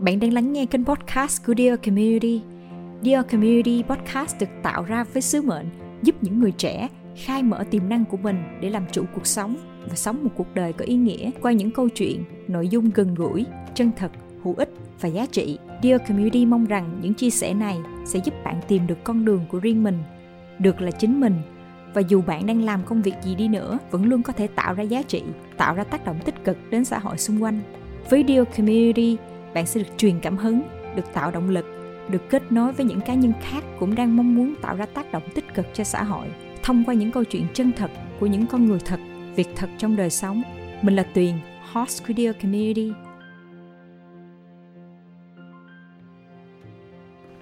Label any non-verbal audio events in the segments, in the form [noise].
Bạn đang lắng nghe kênh podcast của Dear Community. Dear Community podcast được tạo ra với sứ mệnh giúp những người trẻ khai mở tiềm năng của mình để làm chủ cuộc sống và sống một cuộc đời có ý nghĩa qua những câu chuyện, nội dung gần gũi, chân thật, hữu ích và giá trị. Dear Community mong rằng những chia sẻ này sẽ giúp bạn tìm được con đường của riêng mình, được là chính mình và dù bạn đang làm công việc gì đi nữa vẫn luôn có thể tạo ra giá trị, tạo ra tác động tích cực đến xã hội xung quanh. Với Dear Community, bạn sẽ được truyền cảm hứng, được tạo động lực, được kết nối với những cá nhân khác cũng đang mong muốn tạo ra tác động tích cực cho xã hội thông qua những câu chuyện chân thật của những con người thật, việc thật trong đời sống. Mình là Tuyền, host của Dear Community.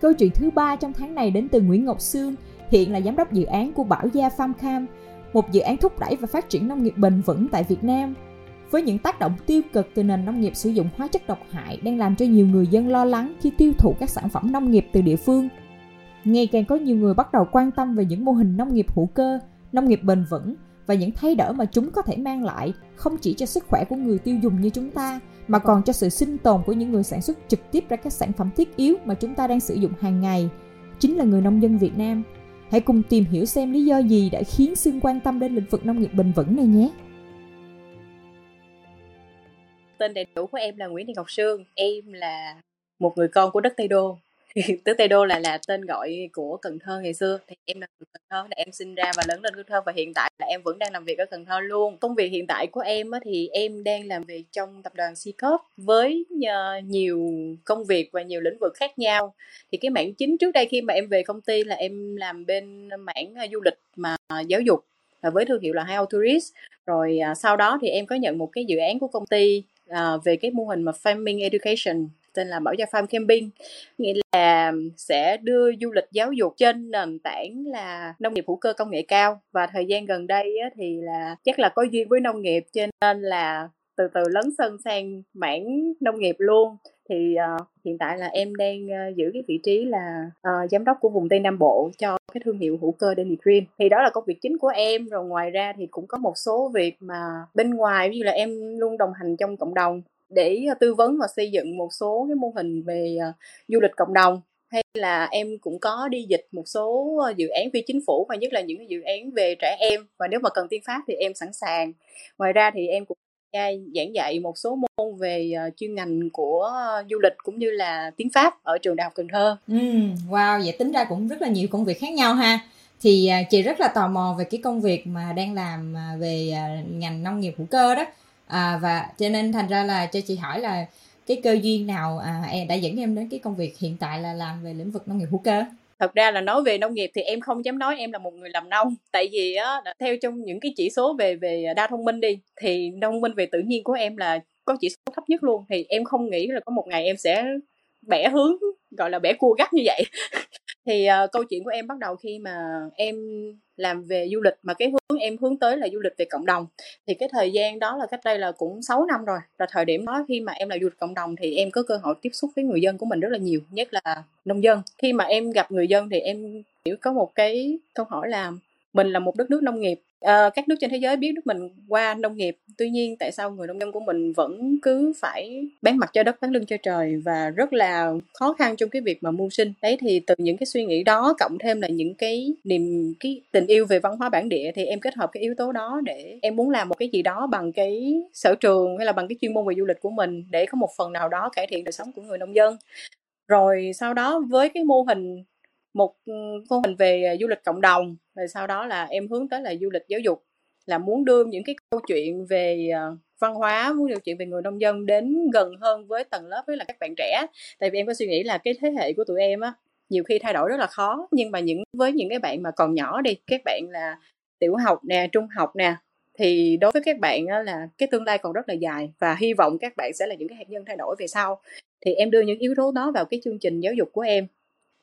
Câu chuyện thứ ba trong tháng này đến từ Nguyễn Ngọc Sương, hiện là giám đốc dự án của Bảo Gia Farm Cam, một dự án thúc đẩy và phát triển nông nghiệp bền vững tại Việt Nam – với những tác động tiêu cực từ nền nông nghiệp sử dụng hóa chất độc hại đang làm cho nhiều người dân lo lắng khi tiêu thụ các sản phẩm nông nghiệp từ địa phương. Ngày càng có nhiều người bắt đầu quan tâm về những mô hình nông nghiệp hữu cơ, nông nghiệp bền vững và những thay đổi mà chúng có thể mang lại không chỉ cho sức khỏe của người tiêu dùng như chúng ta mà còn cho sự sinh tồn của những người sản xuất trực tiếp ra các sản phẩm thiết yếu mà chúng ta đang sử dụng hàng ngày, chính là người nông dân Việt Nam. Hãy cùng tìm hiểu xem lý do gì đã khiến Sương quan tâm đến lĩnh vực nông nghiệp bền vững này nhé tên đầy đủ của em là Nguyễn Thị Ngọc Sương. Em là một người con của đất Tây Đô. [laughs] Đất Tây Đô là là tên gọi của Cần Thơ ngày xưa. Thì em là người Cần Thơ, là em sinh ra và lớn lên Cần Thơ và hiện tại là em vẫn đang làm việc ở Cần Thơ luôn. Công việc hiện tại của em thì em đang làm việc trong tập đoàn C-Corp với ờ, nhiều công việc và nhiều lĩnh vực khác nhau. Thì cái mảng chính trước đây khi mà em về công ty là em làm bên mảng ờ, du lịch mà giáo dục với thương hiệu là How Tourist. Rồi ờ, sau đó thì em có nhận một cái dự án của công ty uh, về cái mô hình mà farming education tên là Bảo Gia Farm Camping. Nghĩa là sẽ đưa du lịch giáo dục trên nền tảng là nông nghiệp hữu cơ công nghệ cao. Và thời gian gần đây á, thì là chắc là có duyên với nông nghiệp cho nên là từ từ lấn sân sang mảng nông nghiệp luôn. Thì uh, hiện tại là em đang uh, giữ cái vị trí là uh, giám đốc của vùng Tây Nam Bộ cho cái thương hiệu hữu cơ Daily Green thì đó là công việc chính của em rồi ngoài ra thì cũng có một số việc mà bên ngoài ví dụ là em luôn đồng hành trong cộng đồng để à, tư vấn và xây dựng một số cái mô hình về uh, du lịch cộng đồng. Hay là em cũng có đi dịch một số à, dự án phi chính phủ và nhất là những dự án về trẻ em. Và nếu mà cần tiên pháp thì em sẵn sàng. Ngoài ra thì em cũng giảng dạy một số môn về ờ, chuyên ngành của ờ, du lịch cũng như là tiếng Pháp ở trường Đại học Cần Thơ. Ừ, wow, vậy tính ra cũng rất là nhiều công việc khác nhau ha. Thì ờ, chị rất là tò mò về cái công việc mà đang làm về ngành nông nghiệp hữu cơ đó. À, và cho nên thành ra là cho chị hỏi là cái cơ duyên nào à, đã dẫn em đến cái công việc hiện tại là làm về lĩnh vực nông nghiệp hữu cơ? Thật ra là nói về nông nghiệp thì em không dám nói em là một người làm nông. Tại vì á theo trong những cái chỉ số về về đa thông minh đi, thì thông minh về tự nhiên của em là có chỉ số thấp nhất luôn. Thì em không nghĩ là có một ngày em sẽ bẻ hướng, gọi là bẻ cua gắt như vậy. [laughs] thì uh, câu chuyện của em bắt đầu khi mà em làm về du lịch mà cái hướng em hướng tới là du lịch về cộng đồng. Thì cái thời gian đó là cách đây là cũng 6 năm rồi. Là thời điểm đó khi mà em là du lịch cộng đồng thì em có cơ hội tiếp xúc với người dân của mình rất là nhiều nhất là nông dân. Khi mà em gặp người dân thì em hiểu có một cái câu hỏi là mình là một đất nước nông nghiệp à, các nước trên thế giới biết nước mình qua nông nghiệp. Tuy nhiên tại sao người nông dân của mình vẫn cứ phải bán mặt cho đất bán lưng cho trời và rất là khó khăn trong cái việc mà mưu sinh? Đấy thì từ những cái suy nghĩ đó cộng thêm là những cái niềm cái tình yêu về văn hóa bản địa thì em kết hợp cái yếu tố đó để em muốn làm một cái gì đó bằng cái sở trường hay là bằng cái chuyên môn về du lịch của mình để có một phần nào đó cải thiện đời sống của người nông dân. Rồi sau đó với cái mô hình một ừ, mô hình về du lịch cộng đồng rồi sau đó là em hướng tới là du lịch giáo dục là muốn đưa những cái câu chuyện về ờ, văn hóa muốn điều chuyện về người nông dân đến gần hơn với tầng lớp với là các bạn trẻ. Tại vì em có suy nghĩ là cái thế hệ của tụi em á nhiều khi thay đổi rất là khó. Nhưng mà những với những cái bạn mà còn nhỏ đi các bạn là tiểu học nè trung học nè thì đối với các bạn á, là cái tương lai còn rất là dài và hy vọng các bạn sẽ là những cái hạt nhân thay đổi về sau. Thì em đưa những yếu tố đó vào cái chương trình giáo dục của em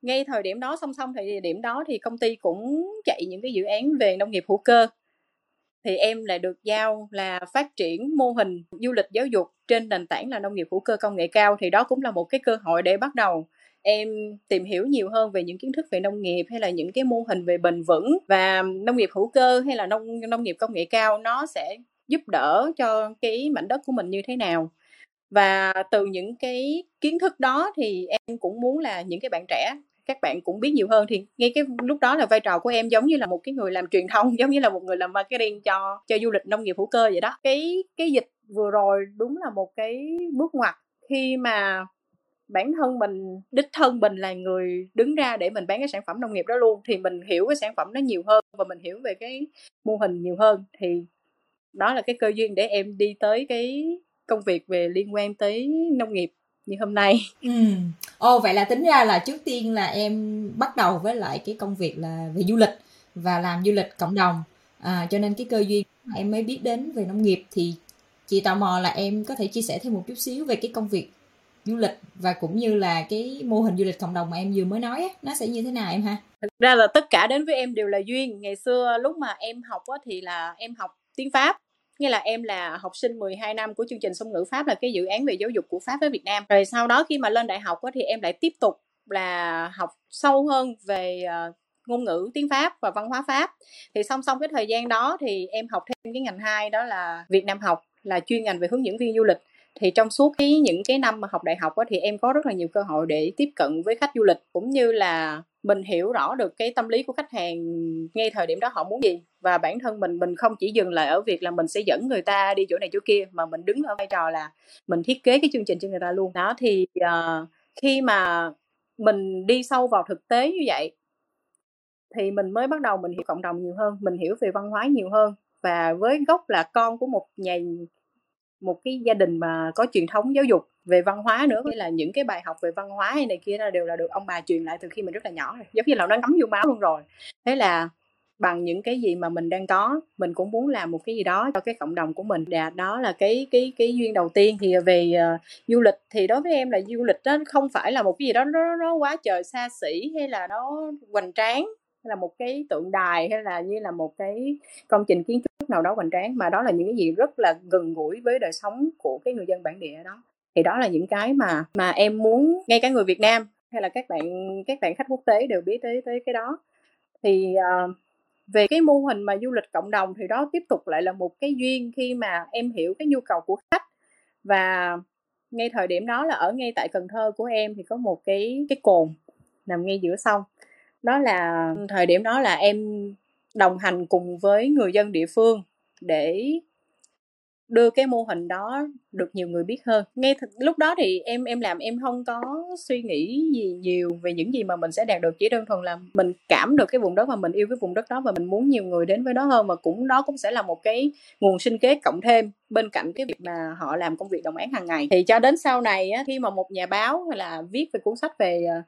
ngay thời điểm đó, song song thời điểm đó thì công ty cũng chạy những cái dự án về nông nghiệp hữu cơ. Thì em lại được giao là phát triển mô hình du lịch giáo dục trên nền tảng là nông nghiệp hữu cơ công nghệ cao. Thì đó cũng là một cái cơ hội để bắt đầu em tìm hiểu nhiều hơn về những kiến thức về nông nghiệp hay là những cái mô hình về bền vững và nông nghiệp hữu cơ hay là nông nông nghiệp công nghệ cao nó sẽ giúp đỡ cho cái mảnh đất của mình như thế nào. Và từ những cái kiến thức đó thì em cũng muốn là những cái bạn trẻ các bạn cũng biết nhiều hơn thì ngay cái lúc đó là vai trò của em giống như là một cái người làm truyền thông, [laughs] giống như là một người làm marketing cho cho du lịch nông nghiệp hữu cơ vậy đó. Cái cái dịch vừa rồi đúng là một cái bước ngoặt khi mà bản thân mình, đích thân mình là người đứng ra để mình bán cái sản phẩm nông nghiệp đó luôn, thì mình hiểu cái sản phẩm nó nhiều hơn và mình hiểu về cái mô hình nhiều hơn. Thì đó là cái cơ duyên để em đi tới cái công việc về liên quan tới nông nghiệp như hôm nay ừ ồ vậy là tính ra là trước tiên là em bắt đầu với lại cái công việc là về du lịch và làm du lịch cộng đồng à, cho nên cái cơ duyên em mới biết đến về nông nghiệp thì chị tò mò là em có thể chia sẻ thêm một chút xíu về cái công việc du lịch và cũng như là cái mô hình du lịch cộng đồng mà em vừa mới nói á, nó sẽ như thế nào em ha? Thực ra là tất cả đến với em đều là duyên. Ngày xưa lúc mà em học á, thì là em học tiếng Pháp nghĩa là em là học sinh 12 năm của chương trình song ngữ Pháp là cái dự án về giáo dục của Pháp với Việt Nam. Rồi sau đó khi mà lên đại học thì em lại tiếp tục là học sâu hơn về ờ, ngôn ngữ, tiếng Pháp và văn hóa Pháp. Thì song song cái thời gian đó thì em học thêm cái ngành hai đó là Việt Nam học, là chuyên ngành về hướng dẫn viên du lịch thì trong suốt cái những cái năm mà học đại học á, thì em có rất là nhiều cơ hội để tiếp cận với khách du lịch cũng như là mình hiểu rõ được cái tâm lý của khách hàng ngay thời điểm đó họ muốn gì. Và bản thân mình mình không chỉ dừng lại ở việc là mình sẽ dẫn người ta đi chỗ này chỗ kia mà mình đứng ở vai trò là mình thiết kế cái chương trình cho người ta luôn. Đó thì uh, khi mà mình đi sâu vào thực tế như vậy thì mình mới bắt đầu mình hiểu cộng đồng nhiều hơn mình hiểu về văn hóa nhiều hơn. Và với gốc là con của một nhà một cái gia đình mà có truyền thống giáo dục về văn hóa nữa. Hay là những cái bài học về văn hóa hay này kia ra đều là được ông bà truyền lại từ khi mình rất là nhỏ rồi giống như là nó ngấm vô máu luôn rồi. Thế là bằng những cái gì mà mình đang có mình cũng muốn làm một cái gì đó cho cái cộng đồng của mình. Và đó là cái cái cái duyên đầu tiên. Thì về uh, du lịch thì đối với em là du lịch đó không phải là một cái gì đó nó, nó quá trời xa xỉ hay là nó hoành tráng là một cái tượng đài hay là như là một cái công trình kiến trúc nào đó hoành tráng mà đó là những cái gì rất là gần gũi với đời sống của cái người dân bản địa đó. Thì đó là những cái mà mà em muốn ngay cả người Việt Nam hay là các bạn các bạn khách quốc tế đều biết tới tới cái đó. Thì uh, về cái mô hình mà du lịch cộng đồng thì đó tiếp tục lại là một cái duyên khi mà em hiểu cái nhu cầu của khách. Và ngay thời điểm đó là ở ngay tại Cần Thơ của em thì có một cái cái cồn nằm ngay giữa sông đó là thời điểm đó là em đồng hành cùng với người dân địa phương để đưa cái mô hình đó được nhiều người biết hơn. Ngay th- lúc đó thì em em làm em không có suy nghĩ gì nhiều về những gì mà mình sẽ đạt được chỉ đơn thuần là mình cảm được cái vùng đất và mình yêu cái vùng đất đó và mình muốn nhiều người đến với đó hơn và cũng đó cũng sẽ là một cái nguồn sinh kế cộng thêm bên cạnh cái việc mà họ làm công việc đồng án hàng ngày. Thì cho đến sau này á, khi mà một nhà báo hay là viết về cuốn sách về à,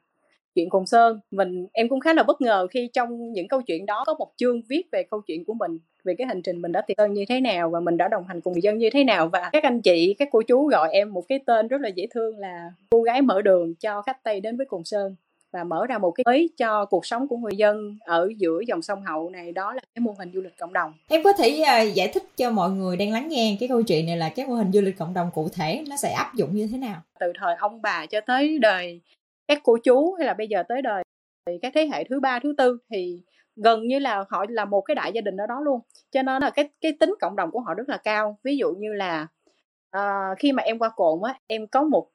chuyện Cồn Sơn mình em cũng khá là bất ngờ khi trong những câu chuyện đó có một chương viết về câu chuyện của mình về cái hành trình mình đã tìm Sơn như thế nào và mình đã đồng hành cùng người dân như thế nào và các anh chị các cô chú gọi em một cái tên rất là dễ thương là cô gái mở đường cho khách Tây đến với Cồn Sơn và mở ra một cái mới cho cuộc sống của người dân ở giữa dòng sông Hậu này đó là cái mô hình du lịch cộng đồng. Em có thể uh, giải thích cho mọi người đang lắng nghe cái câu chuyện này là cái mô hình du lịch cộng đồng cụ thể nó sẽ áp dụng như thế nào? Từ thời ông bà cho tới đời các cô chú hay là bây giờ tới đời thì các thế hệ thứ ba thứ tư thì gần như là họ là một cái đại gia đình ở đó luôn. Cho nên là cái cái tính cộng đồng của họ rất là cao. Ví dụ như là uh, khi mà em qua cồn á em có một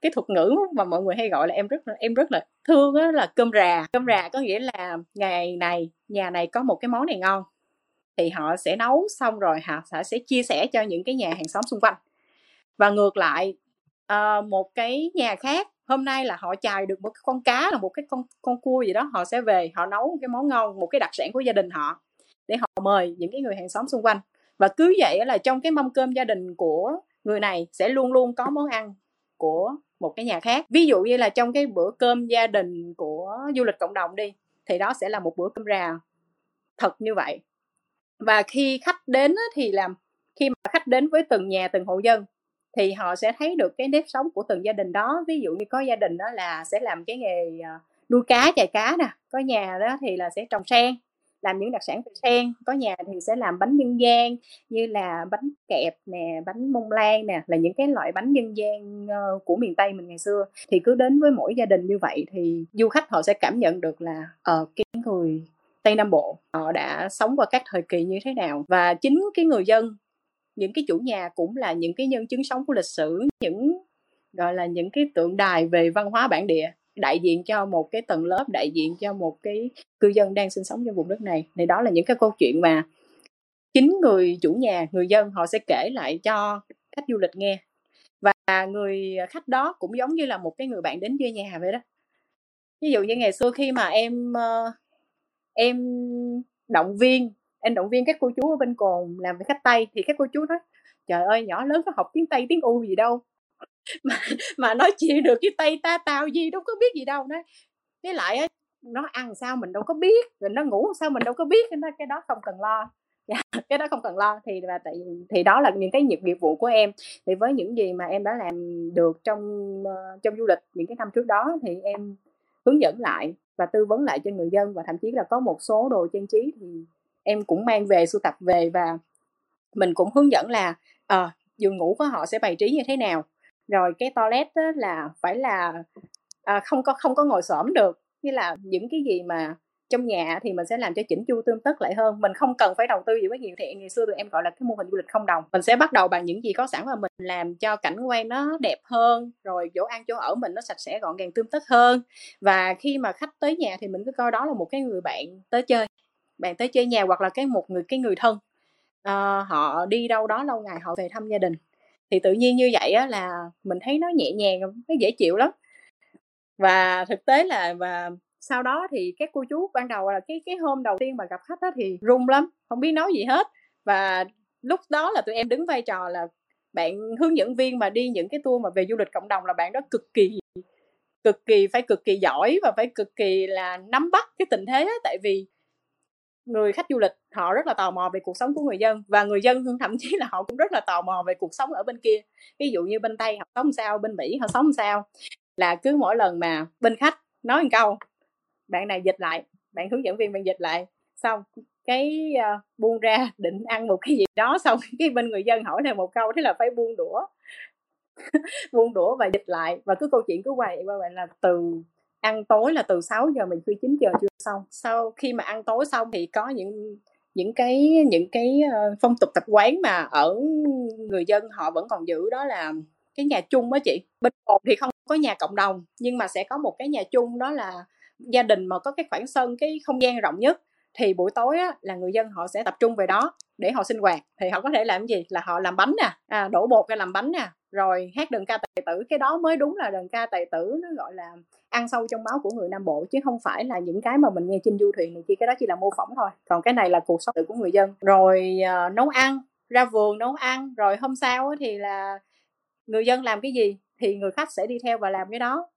cái thuật ngữ mà mọi người hay gọi là em rất là em rất là thương á là cơm rà. Cơm rà có nghĩa là ngày này nhà này có một cái món này ngon. Thì họ sẽ nấu xong rồi họ sẽ chia sẻ cho những cái nhà hàng xóm xung quanh. Và ngược lại uh, một cái nhà khác hôm nay là họ chài được một cái con cá, là một cái con con cua gì đó, họ sẽ về, họ nấu một cái món ngon, một cái đặc sản của gia đình họ để họ mời những cái người hàng xóm xung quanh. Và cứ vậy là trong cái mâm cơm gia đình của người này sẽ luôn luôn có món ăn của một cái nhà khác. Ví dụ như là trong cái bữa cơm gia đình của du lịch cộng đồng đi, thì đó sẽ là một bữa cơm rà thật như vậy. Và khi khách đến thì làm, khi mà khách đến với từng nhà, từng hộ dân thì họ sẽ thấy được cái nếp sống của từng gia đình đó. Ví dụ như có gia đình đó là sẽ làm cái nghề ờ, nuôi cá chài cá nè có nhà đó thì là sẽ trồng sen làm những đặc sản từ sen có nhà thì sẽ làm bánh dân gian như là bánh kẹp nè bánh mông lan nè là những cái loại bánh dân gian ờ, của miền tây mình ngày xưa. Thì cứ đến với mỗi gia đình như vậy thì du khách họ sẽ cảm nhận được là ở uh, cái người tây nam bộ họ đã sống qua các thời kỳ như thế nào. Và chính cái người dân những cái chủ nhà cũng là những cái nhân chứng sống của lịch sử, những, gọi là, những cái tượng đài về văn hóa bản địa, đại diện cho một cái tầng lớp, đại diện cho một cái cư dân đang sinh sống trong vùng đất này. Thì đó là những cái câu chuyện mà chính người chủ nhà, người dân họ sẽ kể lại cho khách du lịch nghe. Và người khách đó cũng giống như là một cái người bạn đến chơi nhà vậy đó. Ví dụ như ngày xưa khi mà em ờ, em động viên em động viên các cô chú ở bên cồn làm với khách tây, thì các cô chú nói, trời ơi, nhỏ lớn có học tiếng tây, tiếng u gì đâu. [laughs] Mà mà nói chuyện được với tây ta, tao gì đâu có biết gì đâu đấy với lại á, nó ăn sao mình đâu có biết, rồi nó ngủ sao mình đâu có biết. Nên cái đó không cần lo. [laughs] Dạ, cái đó không cần lo, thì là tại, thì đó là những cái nghiệp nghiệp vụ của em. Thì với những gì mà em đã làm được trong ờ, trong du lịch những cái năm trước đó, thì em hướng dẫn lại và tư vấn lại cho người dân và thậm chí là có một số đồ trang trí thì em cũng mang về sưu tập về và mình cũng hướng dẫn là à, giường ngủ của họ sẽ bày trí như thế nào. Rồi cái toilet là phải là à, không có không có ngồi xổm được. Như là những cái gì mà trong nhà thì mình sẽ làm cho chỉnh chu tương tất lại hơn. Mình không cần phải đầu tư gì quá nhiều. Thì ngày xưa tụi em gọi là cái mô hình du lịch không đồng. Mình sẽ bắt đầu bằng những gì có sẵn và mình làm cho cảnh quan nó đẹp hơn rồi chỗ ăn chỗ ở mình nó sạch sẽ gọn gàng tươm tất hơn. Và khi mà khách tới nhà thì mình cứ coi đó là một cái người bạn tới chơi bạn tới chơi nhà hoặc là cái một người cái người thân. Uh, họ đi đâu đó lâu ngày họ về thăm gia đình. Thì tự nhiên như vậy á là mình thấy nó nhẹ nhàng nó dễ chịu lắm. Và thực tế là và sau đó thì các cô chú ban đầu là cái cái hôm đầu tiên mà gặp khách đó thì run lắm không biết nói gì hết. Và lúc đó là tụi em đứng vai trò là bạn hướng dẫn viên mà đi những cái tour mà về du lịch cộng đồng là bạn đó cực kỳ cực kỳ phải cực kỳ giỏi và phải cực kỳ là nắm bắt cái tình thế á, tại vì người khách du lịch họ rất là tò mò về cuộc sống của người dân. Và người dân thậm chí là họ cũng rất là tò mò về cuộc sống ở bên kia. Ví dụ như bên tây họ sống sao bên mỹ họ sống sao. Là cứ mỗi lần mà bên khách nói một câu bạn này dịch lại bạn hướng dẫn viên bạn dịch lại. Xong cái uh, buông ra [laughs] định ăn một cái gì đó. Xong [laughs] cái bên người dân hỏi thêm một câu thế là phải buông đũa. [laughs] Buông đũa và dịch lại. Và cứ câu chuyện cứ quay qua vậy là từ ăn tối là từ 6 giờ mình khuya 9 giờ chưa xong. Sau khi mà ăn tối xong thì có những những cái những cái ờ, phong tục tập quán mà ở người dân họ vẫn còn giữ đó là cái nhà chung đó chị. Bên cồn thì không có nhà cộng đồng nhưng mà sẽ có một cái nhà chung đó là gia đình mà có cái khoảng sân cái không gian rộng nhất thì buổi tối á, là người dân họ sẽ tập trung về đó để họ sinh hoạt. Thì họ có thể làm gì? Là họ làm bánh nè à, đổ bột ra làm bánh nè rồi hát đờn ca tài tử cái đó mới đúng là đờn ca tài tử nó gọi là ăn sâu trong máu của người nam bộ chứ không phải là những cái mà mình nghe trên du thuyền này kia cái đó chỉ là mô phỏng thôi. Còn cái này là cuộc sống của người dân. Rồi uh, nấu ăn ra vườn nấu ăn rồi hôm sau thì là người dân làm cái gì thì người khách sẽ đi theo và làm cái đó.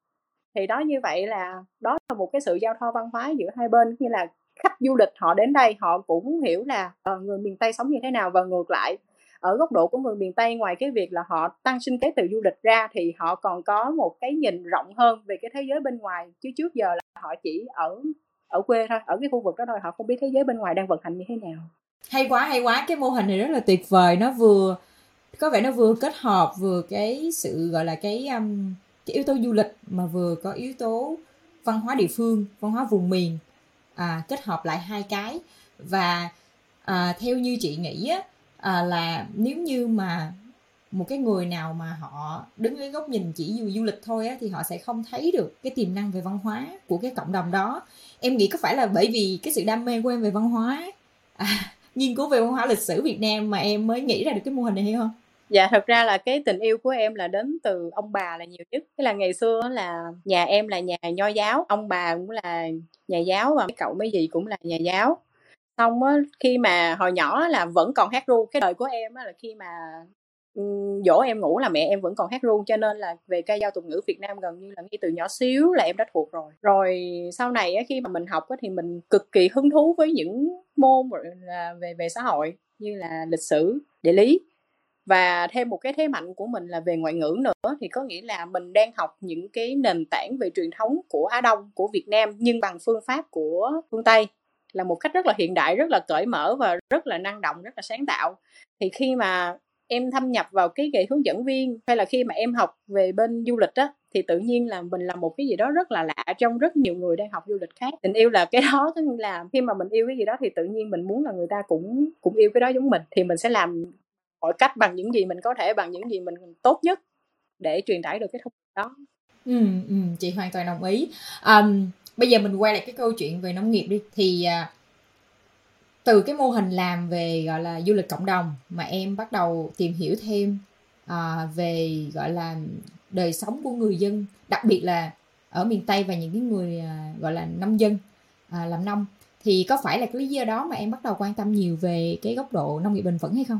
Thì đó như vậy là đó là một cái sự giao thoa văn hóa giữa hai bên như là khách du lịch họ đến đây họ cũng hiểu là uh, người miền tây sống như thế nào và ngược lại ở góc độ của người miền tây ngoài cái việc là họ tăng sinh kế từ du lịch ra thì họ còn có một cái nhìn rộng hơn về cái thế giới bên ngoài. Chứ trước giờ là họ chỉ ở ở quê thôi ở cái khu vực đó thôi họ không biết thế giới bên ngoài đang vận hành như thế nào. Hay quá hay quá. Cái mô hình này rất là tuyệt vời. Nó vừa có vẻ nó vừa kết hợp vừa cái sự gọi là cái um, cái yếu tố du lịch mà vừa có yếu tố văn hóa địa phương văn hóa vùng miền à, kết hợp lại hai cái. Và à, theo như chị nghĩ á, à, là nếu như mà một cái người nào mà họ đứng dưới góc nhìn chỉ du du lịch thôi á, thì họ sẽ không thấy được cái tiềm năng về văn hóa của cái cộng đồng đó em nghĩ có phải là bởi vì cái sự đam mê của em về văn hóa à, [laughs] nghiên cứu về văn hóa lịch sử Việt Nam mà em mới nghĩ ra được cái mô hình này hay không? Dạ thật ra là cái tình yêu của em là đến từ ông bà là nhiều nhất. Tức là ngày xưa là nhà em là nhà nho giáo, ông bà cũng là nhà giáo và mấy cậu mấy gì cũng là nhà giáo xong á khi mà hồi nhỏ là vẫn còn hát ru cái đời của em á là khi mà dỗ em ngủ là mẹ em vẫn còn hát ru cho nên là về ca dao tục ngữ Việt Nam gần như là ngay từ nhỏ xíu là em đã thuộc rồi. Rồi sau này á, khi mà mình học á, thì mình cực kỳ hứng thú với những môn là về về xã hội như là lịch sử địa lý. Và thêm một cái thế mạnh của mình là về ngoại ngữ nữa thì có nghĩa là mình đang học những cái nền tảng về truyền thống của Á Đông của Việt Nam nhưng bằng phương pháp của phương Tây là một cách rất là hiện đại rất là cởi mở và rất là năng động rất là sáng tạo. Thì khi mà em thâm nhập vào cái nghề hướng dẫn viên hay là khi mà em học về bên du lịch á thì tự nhiên là mình làm một cái gì đó rất là lạ trong rất nhiều người đang học du lịch khác. Tình yêu là cái đó tức là khi mà mình yêu cái gì đó thì tự nhiên mình muốn là người ta cũng cũng yêu cái đó giống mình thì mình sẽ làm mọi cách bằng những gì mình có thể bằng những gì mình tốt nhất để truyền tải được cái thông điệp đó. Ừ, ừ, chị hoàn toàn đồng ý. Um, bây giờ mình quay lại cái câu chuyện về nông nghiệp đi. Thì à, từ cái mô hình làm về gọi là du lịch cộng đồng mà em bắt đầu tìm hiểu thêm à, về gọi là đời sống của người dân đặc biệt là ở miền tây và những cái người à, gọi là nông dân à, làm nông thì có phải là cái lý do đó mà em bắt đầu quan tâm nhiều về cái góc độ nông nghiệp bền vững hay không?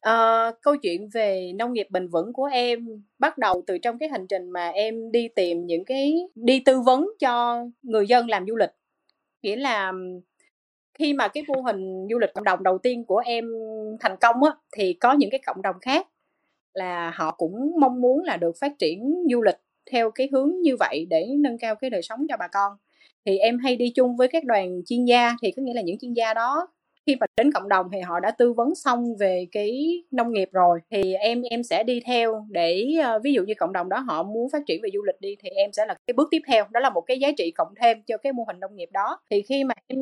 À, câu chuyện về nông nghiệp bền vững của em bắt đầu từ trong cái hành trình mà em đi tìm những cái đi tư vấn cho người dân làm du lịch. Nghĩa là khi mà cái mô hình du lịch cộng đồng đầu tiên của em thành công á thì có những cái cộng đồng khác là họ cũng mong muốn là được phát triển du lịch theo cái hướng như vậy để nâng cao cái đời sống cho bà con thì em hay đi chung với các đoàn chuyên gia thì có nghĩa là những chuyên gia đó khi mà đến cộng đồng thì họ đã tư vấn xong về cái nông nghiệp rồi. Thì em em sẽ đi theo để ờ, ví dụ như cộng đồng đó họ muốn phát triển về du lịch đi thì em sẽ là cái bước tiếp theo. Đó là một cái giá trị cộng thêm cho cái mô hình nông nghiệp đó. Thì khi mà em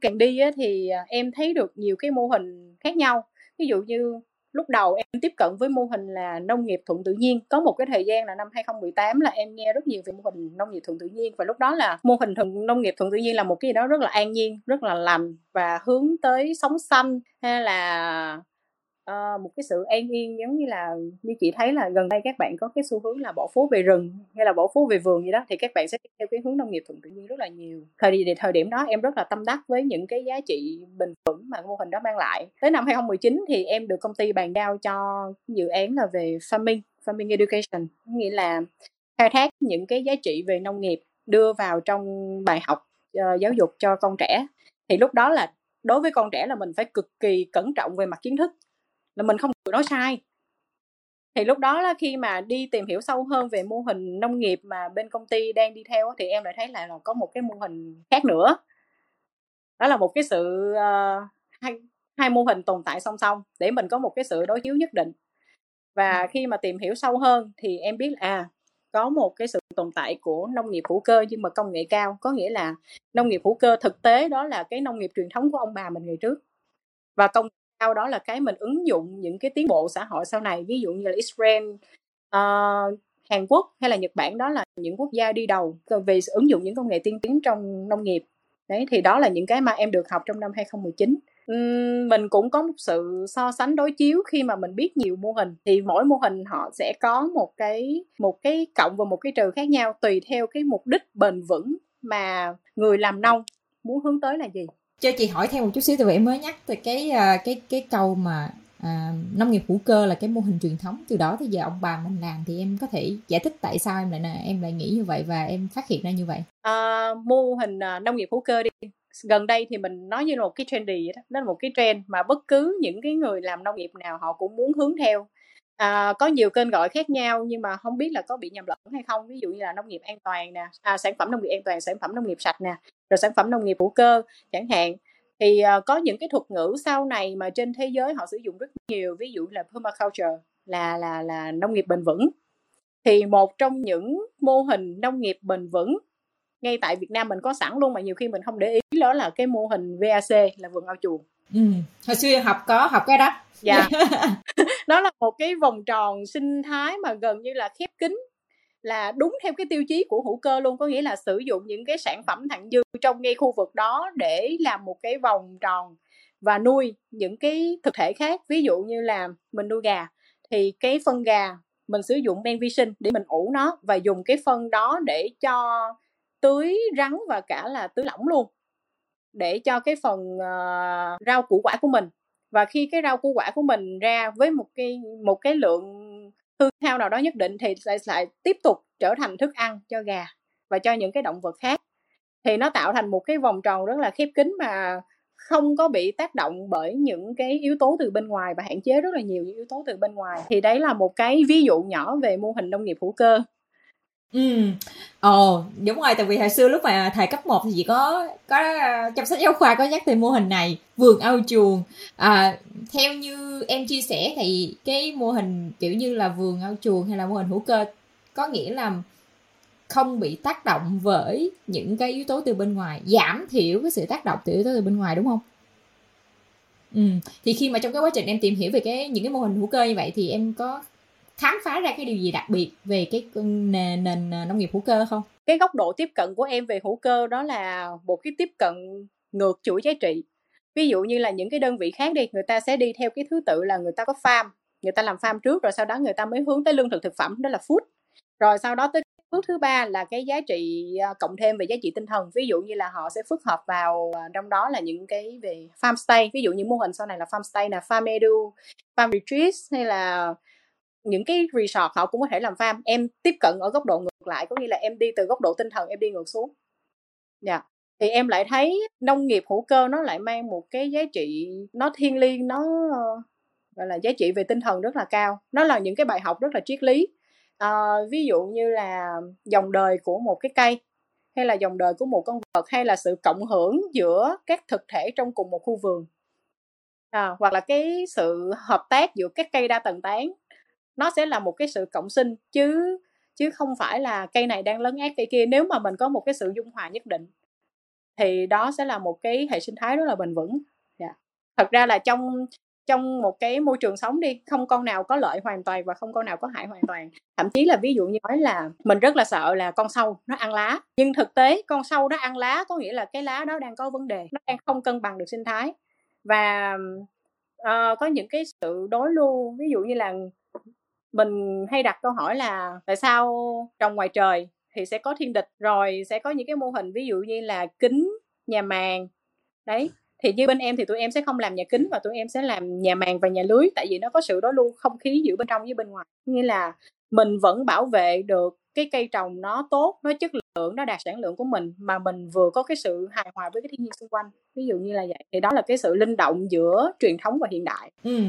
càng đi á, thì ờ, em thấy được nhiều cái mô hình khác nhau. Ví dụ như lúc đầu em tiếp cận với mô hình là nông nghiệp thuận tự nhiên. Có một cái thời gian là năm 2018 là em nghe rất nhiều về mô hình nông nghiệp thuận tự nhiên. Và lúc đó là mô hình thuận, nông nghiệp thuận tự nhiên là một cái gì đó rất là an nhiên, rất là lành và hướng tới sống xanh. Hay là uh, một cái sự an yên giống như là như chị thấy là gần đây các bạn có cái xu hướng là bỏ phố về rừng hay là bỏ phố về vườn gì đó thì các bạn sẽ theo cái hướng nông nghiệp thuận tự nhiên rất là nhiều. Thời điểm thời điểm đó em rất là tâm đắc với những cái giá trị bền vững mà mô hình đó mang lại. Tới năm 2019 thì em được công ty bàn giao cho dự án là về farming farming education. Nghĩa là khai thác những cái giá trị về nông nghiệp đưa vào trong bài học uh, giáo dục cho con trẻ. Thì lúc đó là đối với con trẻ là mình phải cực kỳ cẩn trọng về mặt kiến thức là mình không được nói sai. Thì lúc đó là khi mà đi tìm hiểu sâu hơn về mô hình nông nghiệp mà bên công ty đang đi theo thì em lại thấy là, là có một cái mô hình khác nữa. Đó là một cái sự uh, hai, hai mô hình tồn tại song song để mình có một cái sự đối chiếu nhất định. Và khi mà tìm hiểu sâu hơn thì em biết là à có một cái sự tồn tại của nông nghiệp hữu cơ nhưng mà công nghệ cao có nghĩa là nông nghiệp hữu cơ thực tế đó là cái nông nghiệp truyền thống của ông bà mình ngày trước. Và công sau đó là cái mình ứng dụng những cái tiến bộ xã hội sau này ví dụ như là Israel uh, Hàn Quốc hay là Nhật Bản đó là những quốc gia đi đầu về ứng dụng những công nghệ tiên tiến trong nông nghiệp. Đấy thì đó là những cái mà em được học trong năm 2019 uhm, mình cũng có một sự so sánh đối chiếu khi mà mình biết nhiều mô hình thì mỗi mô hình họ sẽ có một cái một cái cộng và một cái trừ khác nhau tùy theo cái mục đích bền vững mà người làm nông muốn hướng tới là gì cho chị hỏi thêm một chút xíu tại vì em mới nhắc từ cái à, cái cái câu mà à, nông nghiệp hữu cơ là cái mô hình truyền thống. Từ đó tới giờ ông bà mình làm thì em có thể giải thích tại sao em lại em lại nghĩ như vậy và em phát hiện ra như vậy. À, mô hình à, nông nghiệp hữu cơ đi. Gần đây thì mình nói như là một cái trendy đó. Đó là một cái trend mà bất cứ những cái người làm nông nghiệp nào họ cũng muốn hướng theo. À, có nhiều kênh gọi khác nhau nhưng mà không biết là có bị nhầm lẫn hay không. Ví dụ như là nông nghiệp an toàn nè à, sản phẩm nông nghiệp an toàn sản phẩm nông nghiệp sạch nè rồi sản phẩm nông nghiệp hữu cơ chẳng hạn. Thì uh, có những cái thuật ngữ sau này mà trên thế giới họ sử dụng rất nhiều ví dụ là permaculture là là là nông nghiệp bền vững. Thì một trong những mô hình nông nghiệp bền vững ngay tại Việt Nam mình có sẵn luôn mà nhiều khi mình không để ý đó là cái mô hình VAC là vườn ao chuồng. Ừ. hồi xưa học có học cái đó. Dạ. [laughs] [laughs] Đó là một cái vòng tròn sinh thái mà gần như là khép kín là đúng theo cái tiêu chí của hữu cơ luôn có nghĩa là sử dụng những cái sản phẩm thặng dư trong ngay khu vực đó để làm một cái vòng tròn và nuôi những cái thực thể khác. Ví dụ như là mình nuôi gà thì cái phân gà mình sử dụng men vi sinh để mình ủ nó và dùng cái phân đó để cho tưới rắn và cả là tưới lỏng luôn để cho cái phần uh, rau củ quả của mình. Và khi cái rau củ quả của mình ra với một cái một cái lượng hư hao nào đó nhất định thì lại lại tiếp tục trở thành thức ăn cho gà và cho những cái động vật khác. Thì nó tạo thành một cái vòng tròn rất là khép kín mà không có bị tác động bởi những cái yếu tố từ bên ngoài và hạn chế rất là nhiều những yếu tố từ bên ngoài. Thì đấy là một cái ví dụ nhỏ về mô hình nông nghiệp hữu cơ. Ừ, ồ đúng rồi tại vì hồi xưa lúc mà thầy cấp 1 thì chỉ có có trong sách giáo khoa có nhắc về mô hình này vườn ao chuồng. À, theo như em chia sẻ thì cái mô hình kiểu như là vườn ao chuồng hay là mô hình hữu cơ có nghĩa là không bị tác động với những cái yếu tố từ bên ngoài giảm thiểu cái sự tác động từ yếu tố từ bên ngoài đúng không? Ừ. thì khi mà trong cái quá trình em tìm hiểu về cái những cái mô hình hữu cơ như vậy thì em có khám phá ra cái điều gì đặc biệt về cái nền nền nông nghiệp hữu cơ không? Cái góc độ tiếp cận của em về hữu cơ đó là một cái tiếp cận ngược chuỗi giá trị. Ví dụ như là những cái đơn vị khác đi, người ta sẽ đi theo cái thứ tự là người ta có farm, người ta làm farm trước rồi sau đó người ta mới hướng tới lương thực thực phẩm, đó là food. Rồi sau đó tới bước thứ ba là cái giá trị à, cộng thêm về giá trị tinh thần. Ví dụ như là họ sẽ phức hợp vào à, trong đó là những cái về farm stay. Ví dụ như mô hình sau này là farm stay là farm edu, farm retreat hay là những cái resort họ cũng có thể làm farm. Em tiếp cận ở góc độ ngược lại có nghĩa là em đi từ góc độ tinh thần em đi ngược xuống. Dạ. Yeah. thì em lại thấy nông nghiệp hữu cơ nó lại mang một cái giá trị nó thiêng liêng nó gọi là giá trị về tinh thần rất là cao. Nó là những cái bài học rất là triết lý. À, ví dụ như là dòng đời của một cái cây hay là dòng đời của một con vật hay là sự cộng hưởng giữa các thực thể trong cùng một khu vườn. À, hoặc là cái sự hợp tác giữa các cây đa tầng tán nó sẽ là một cái sự cộng sinh chứ chứ không phải là cây này đang lấn át cây kia. Nếu mà mình có một cái sự dung hòa nhất định thì đó sẽ là một cái hệ sinh thái rất là bền vững. Yeah. Thật ra là trong trong một cái môi trường sống đi không con nào có lợi hoàn toàn và không con nào có hại hoàn toàn. Thậm chí là ví dụ như nói là mình rất là sợ là con sâu nó ăn lá. Nhưng thực tế con sâu nó ăn lá có nghĩa là cái lá đó đang có vấn đề nó đang không cân bằng được sinh thái. Và uh, có những cái sự đối lưu ví dụ như là mình hay đặt câu hỏi là tại sao trồng ngoài trời thì sẽ có thiên địch, rồi sẽ có những cái mô hình ví dụ như là kính, nhà màng. Đấy, thì như bên em thì tụi em sẽ không làm nhà kính và tụi em sẽ làm nhà màng và nhà lưới, tại vì nó có sự đối lưu không khí giữa bên trong với bên ngoài. Nghĩa là mình vẫn bảo vệ được cái cây trồng nó tốt, nó chất lượng, nó đạt sản lượng của mình, mà mình vừa có cái sự hài hòa với cái thiên nhiên xung quanh. Ví dụ như là vậy. Thì đó là cái sự linh động giữa truyền thống và hiện đại. Ừ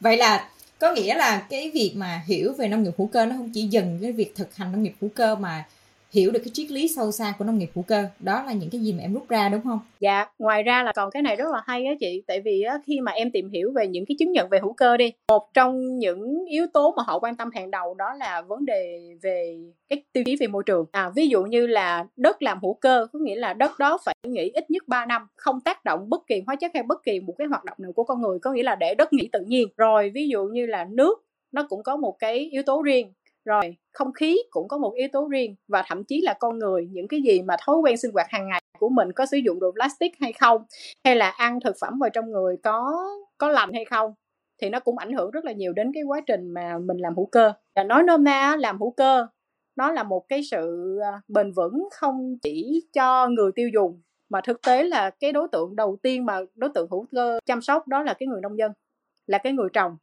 vậy là có nghĩa là cái việc mà hiểu về nông nghiệp hữu cơ nó không chỉ dừng cái việc thực hành nông nghiệp hữu cơ mà hiểu được cái triết lý sâu xa của nông nghiệp hữu cơ. Đó là những cái gì mà em rút ra đúng không? Dạ ngoài ra là còn cái này rất là hay á chị. Tại vì á, khi mà em tìm hiểu về những cái chứng nhận về hữu cơ đi một trong những yếu tố mà họ quan tâm hàng đầu đó là vấn đề về cái tiêu chí về môi trường. À ví dụ như là đất làm hữu cơ có nghĩa là đất đó phải nghỉ ít nhất 3 năm không tác động bất kỳ hóa chất hay bất kỳ một cái hoạt động nào của con người. Có nghĩa là để đất nghỉ tự nhiên. Rồi ví dụ như là nước nó cũng có một cái yếu tố riêng rồi, không khí cũng có một yếu tố riêng và thậm chí là con người, những cái gì mà thói quen sinh hoạt hàng ngày của mình có sử dụng đồ plastic hay không, hay là ăn thực phẩm vào trong người có có lành hay không, thì nó cũng ảnh hưởng rất là nhiều đến cái quá trình mà mình làm hữu cơ. Và nói nôm na làm hữu cơ, nó là một cái sự ờ, bền vững không chỉ cho người tiêu dùng, mà thực tế là cái đối tượng đầu tiên mà đối tượng hữu cơ chăm sóc đó là cái người nông dân, là cái người trồng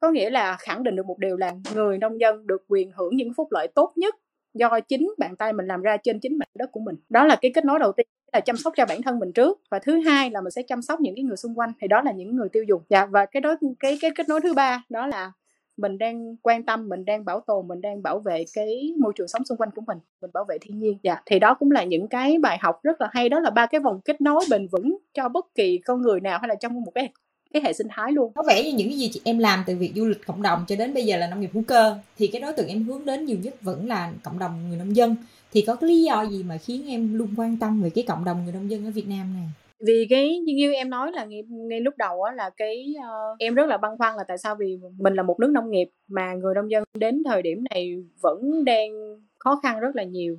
có nghĩa là khẳng định được một điều là người nông dân được quyền hưởng những phúc lợi tốt nhất do chính bàn tay mình làm ra trên chính mảnh đất của mình. Đó là cái kết nối đầu tiên, là chăm sóc cho bản thân mình trước. Và thứ hai là mình sẽ chăm sóc những cái người xung quanh, thì đó là những người tiêu dùng. Dạ và cái đó cái cái kết nối thứ ba đó là mình đang quan tâm, mình đang bảo tồn, mình đang bảo vệ cái môi trường sống xung quanh của mình mình bảo vệ thiên nhiên. Dạ thì đó cũng là những cái bài học rất là hay. Đó là ba cái vòng kết nối bền vững cho bất kỳ con người nào hay là trong một cái cái hệ sinh thái luôn. Có vẻ như những cái gì chị em làm từ việc du lịch cộng đồng cho đến bây giờ là nông nghiệp hữu cơ thì cái đối tượng em hướng đến nhiều nhất vẫn là cộng đồng người nông dân. Thì có cái lý do gì mà khiến em luôn quan tâm về cái cộng đồng người nông dân ở Việt Nam này? Vì cái như em nói là ngay, ngay lúc đầu á là cái uh, em rất là băn khoăn là tại sao vì mình là một nước nông nghiệp mà người nông dân đến thời điểm này vẫn đang khó khăn rất là nhiều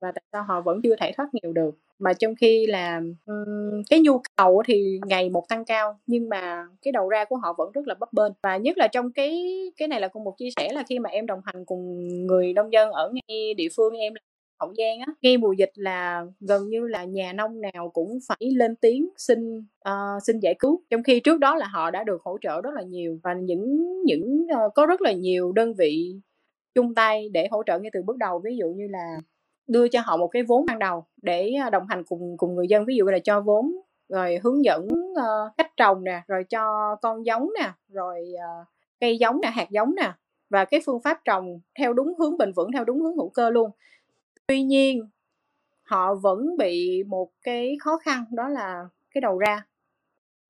và tại sao họ vẫn chưa thể thoát nghèo được mà trong khi là um, cái nhu cầu thì ngày một tăng cao nhưng mà cái đầu ra của họ vẫn rất là bấp bênh. Và nhất là trong cái cái này là cùng một chia sẻ là khi mà em đồng hành cùng người nông dân ở ngay địa phương em là hậu giang á ngay mùa dịch là gần như là nhà nông nào cũng phải lên tiếng xin uh, xin giải cứu. Trong khi trước đó là họ đã được hỗ trợ rất là nhiều và những những uh, có rất là nhiều đơn vị chung tay để hỗ trợ ngay từ bước đầu. Ví dụ như là đưa cho họ một cái vốn ban đầu để à, đồng hành cùng cùng người dân. Ví dụ là cho vốn rồi hướng dẫn uh, cách trồng nè rồi cho con giống nè rồi uh, cây giống nè hạt giống nè và cái phương pháp trồng theo đúng hướng bền vững theo đúng hướng hữu cơ luôn. Tuy nhiên họ vẫn bị một cái khó khăn đó là cái đầu ra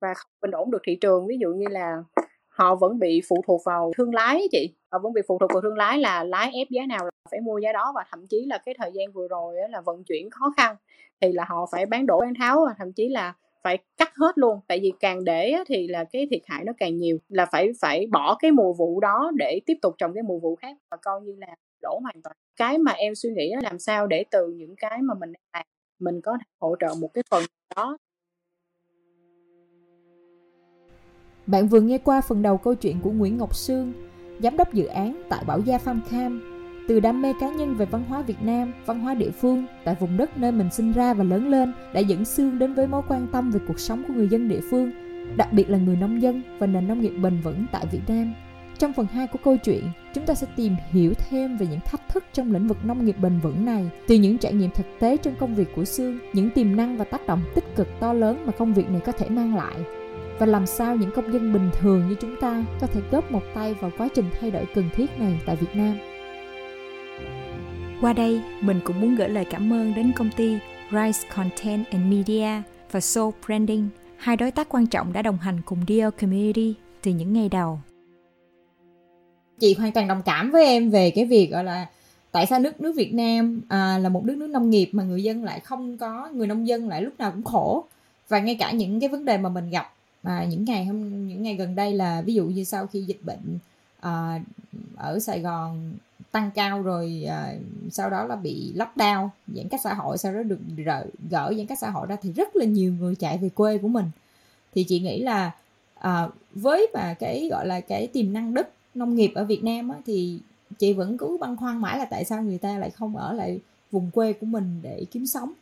và không bình ổn được thị trường. Ví dụ như là họ vẫn bị phụ thuộc vào thương lái chị. Họ vẫn bị phụ thuộc vào thương lái là lái ép giá nào phải mua giá đó và thậm chí là cái thời gian vừa rồi là vận chuyển khó khăn thì là họ phải bán đổ bán tháo và thậm chí là phải cắt hết luôn. Tại vì càng để thì là cái thiệt hại nó càng nhiều là phải phải bỏ cái mùa vụ đó để tiếp tục trồng cái mùa vụ khác và coi như là đổ hoàn toàn. Cái mà em suy nghĩ là làm sao để từ những cái mà mình làm mình có thể hỗ trợ một cái phần đó. Bạn vừa nghe qua phần đầu câu chuyện của Nguyễn Ngọc Sương, giám đốc dự án tại Bảo Gia Farm Cam, từ đam mê cá nhân về văn hóa Việt Nam, văn hóa địa phương tại vùng đất nơi mình sinh ra và lớn lên đã dẫn xương đến với mối quan tâm về cuộc sống của người dân địa phương, đặc biệt là người nông dân và nền nông nghiệp bền vững tại Việt Nam. Trong phần 2 của câu chuyện, chúng ta sẽ tìm hiểu thêm về những thách thức trong lĩnh vực nông nghiệp bền vững này, từ những trải nghiệm thực tế trong công việc của Sương, những tiềm năng và tác động tích cực to lớn mà công việc này có thể mang lại và làm sao những công dân bình thường như chúng ta có thể góp một tay vào quá trình thay đổi cần thiết này tại Việt Nam. Qua đây, mình cũng muốn gửi lời cảm ơn đến công ty Rise Content and Media và Soul Branding, hai đối tác quan trọng đã đồng hành cùng Dear Community từ những ngày đầu. Chị hoàn toàn đồng cảm với em về cái việc gọi là tại sao nước nước Việt Nam à, là một nước nước nông nghiệp mà người dân lại không có người nông dân lại lúc nào cũng khổ và ngay cả những cái vấn đề mà mình gặp mà những ngày hôm những ngày gần đây là ví dụ như sau khi dịch bệnh à, ở Sài Gòn tăng cao rồi à, sau đó là bị lockdown giãn cách xã hội sau đó được gỡ, gỡ giãn cách xã hội ra thì rất là nhiều người chạy về quê của mình. Thì chị nghĩ là à, với mà cái gọi là cái tiềm năng đất nông nghiệp ở Việt Nam á, thì chị vẫn cứ băn khoăn mãi là tại sao người ta lại không ở lại vùng quê của mình để kiếm sống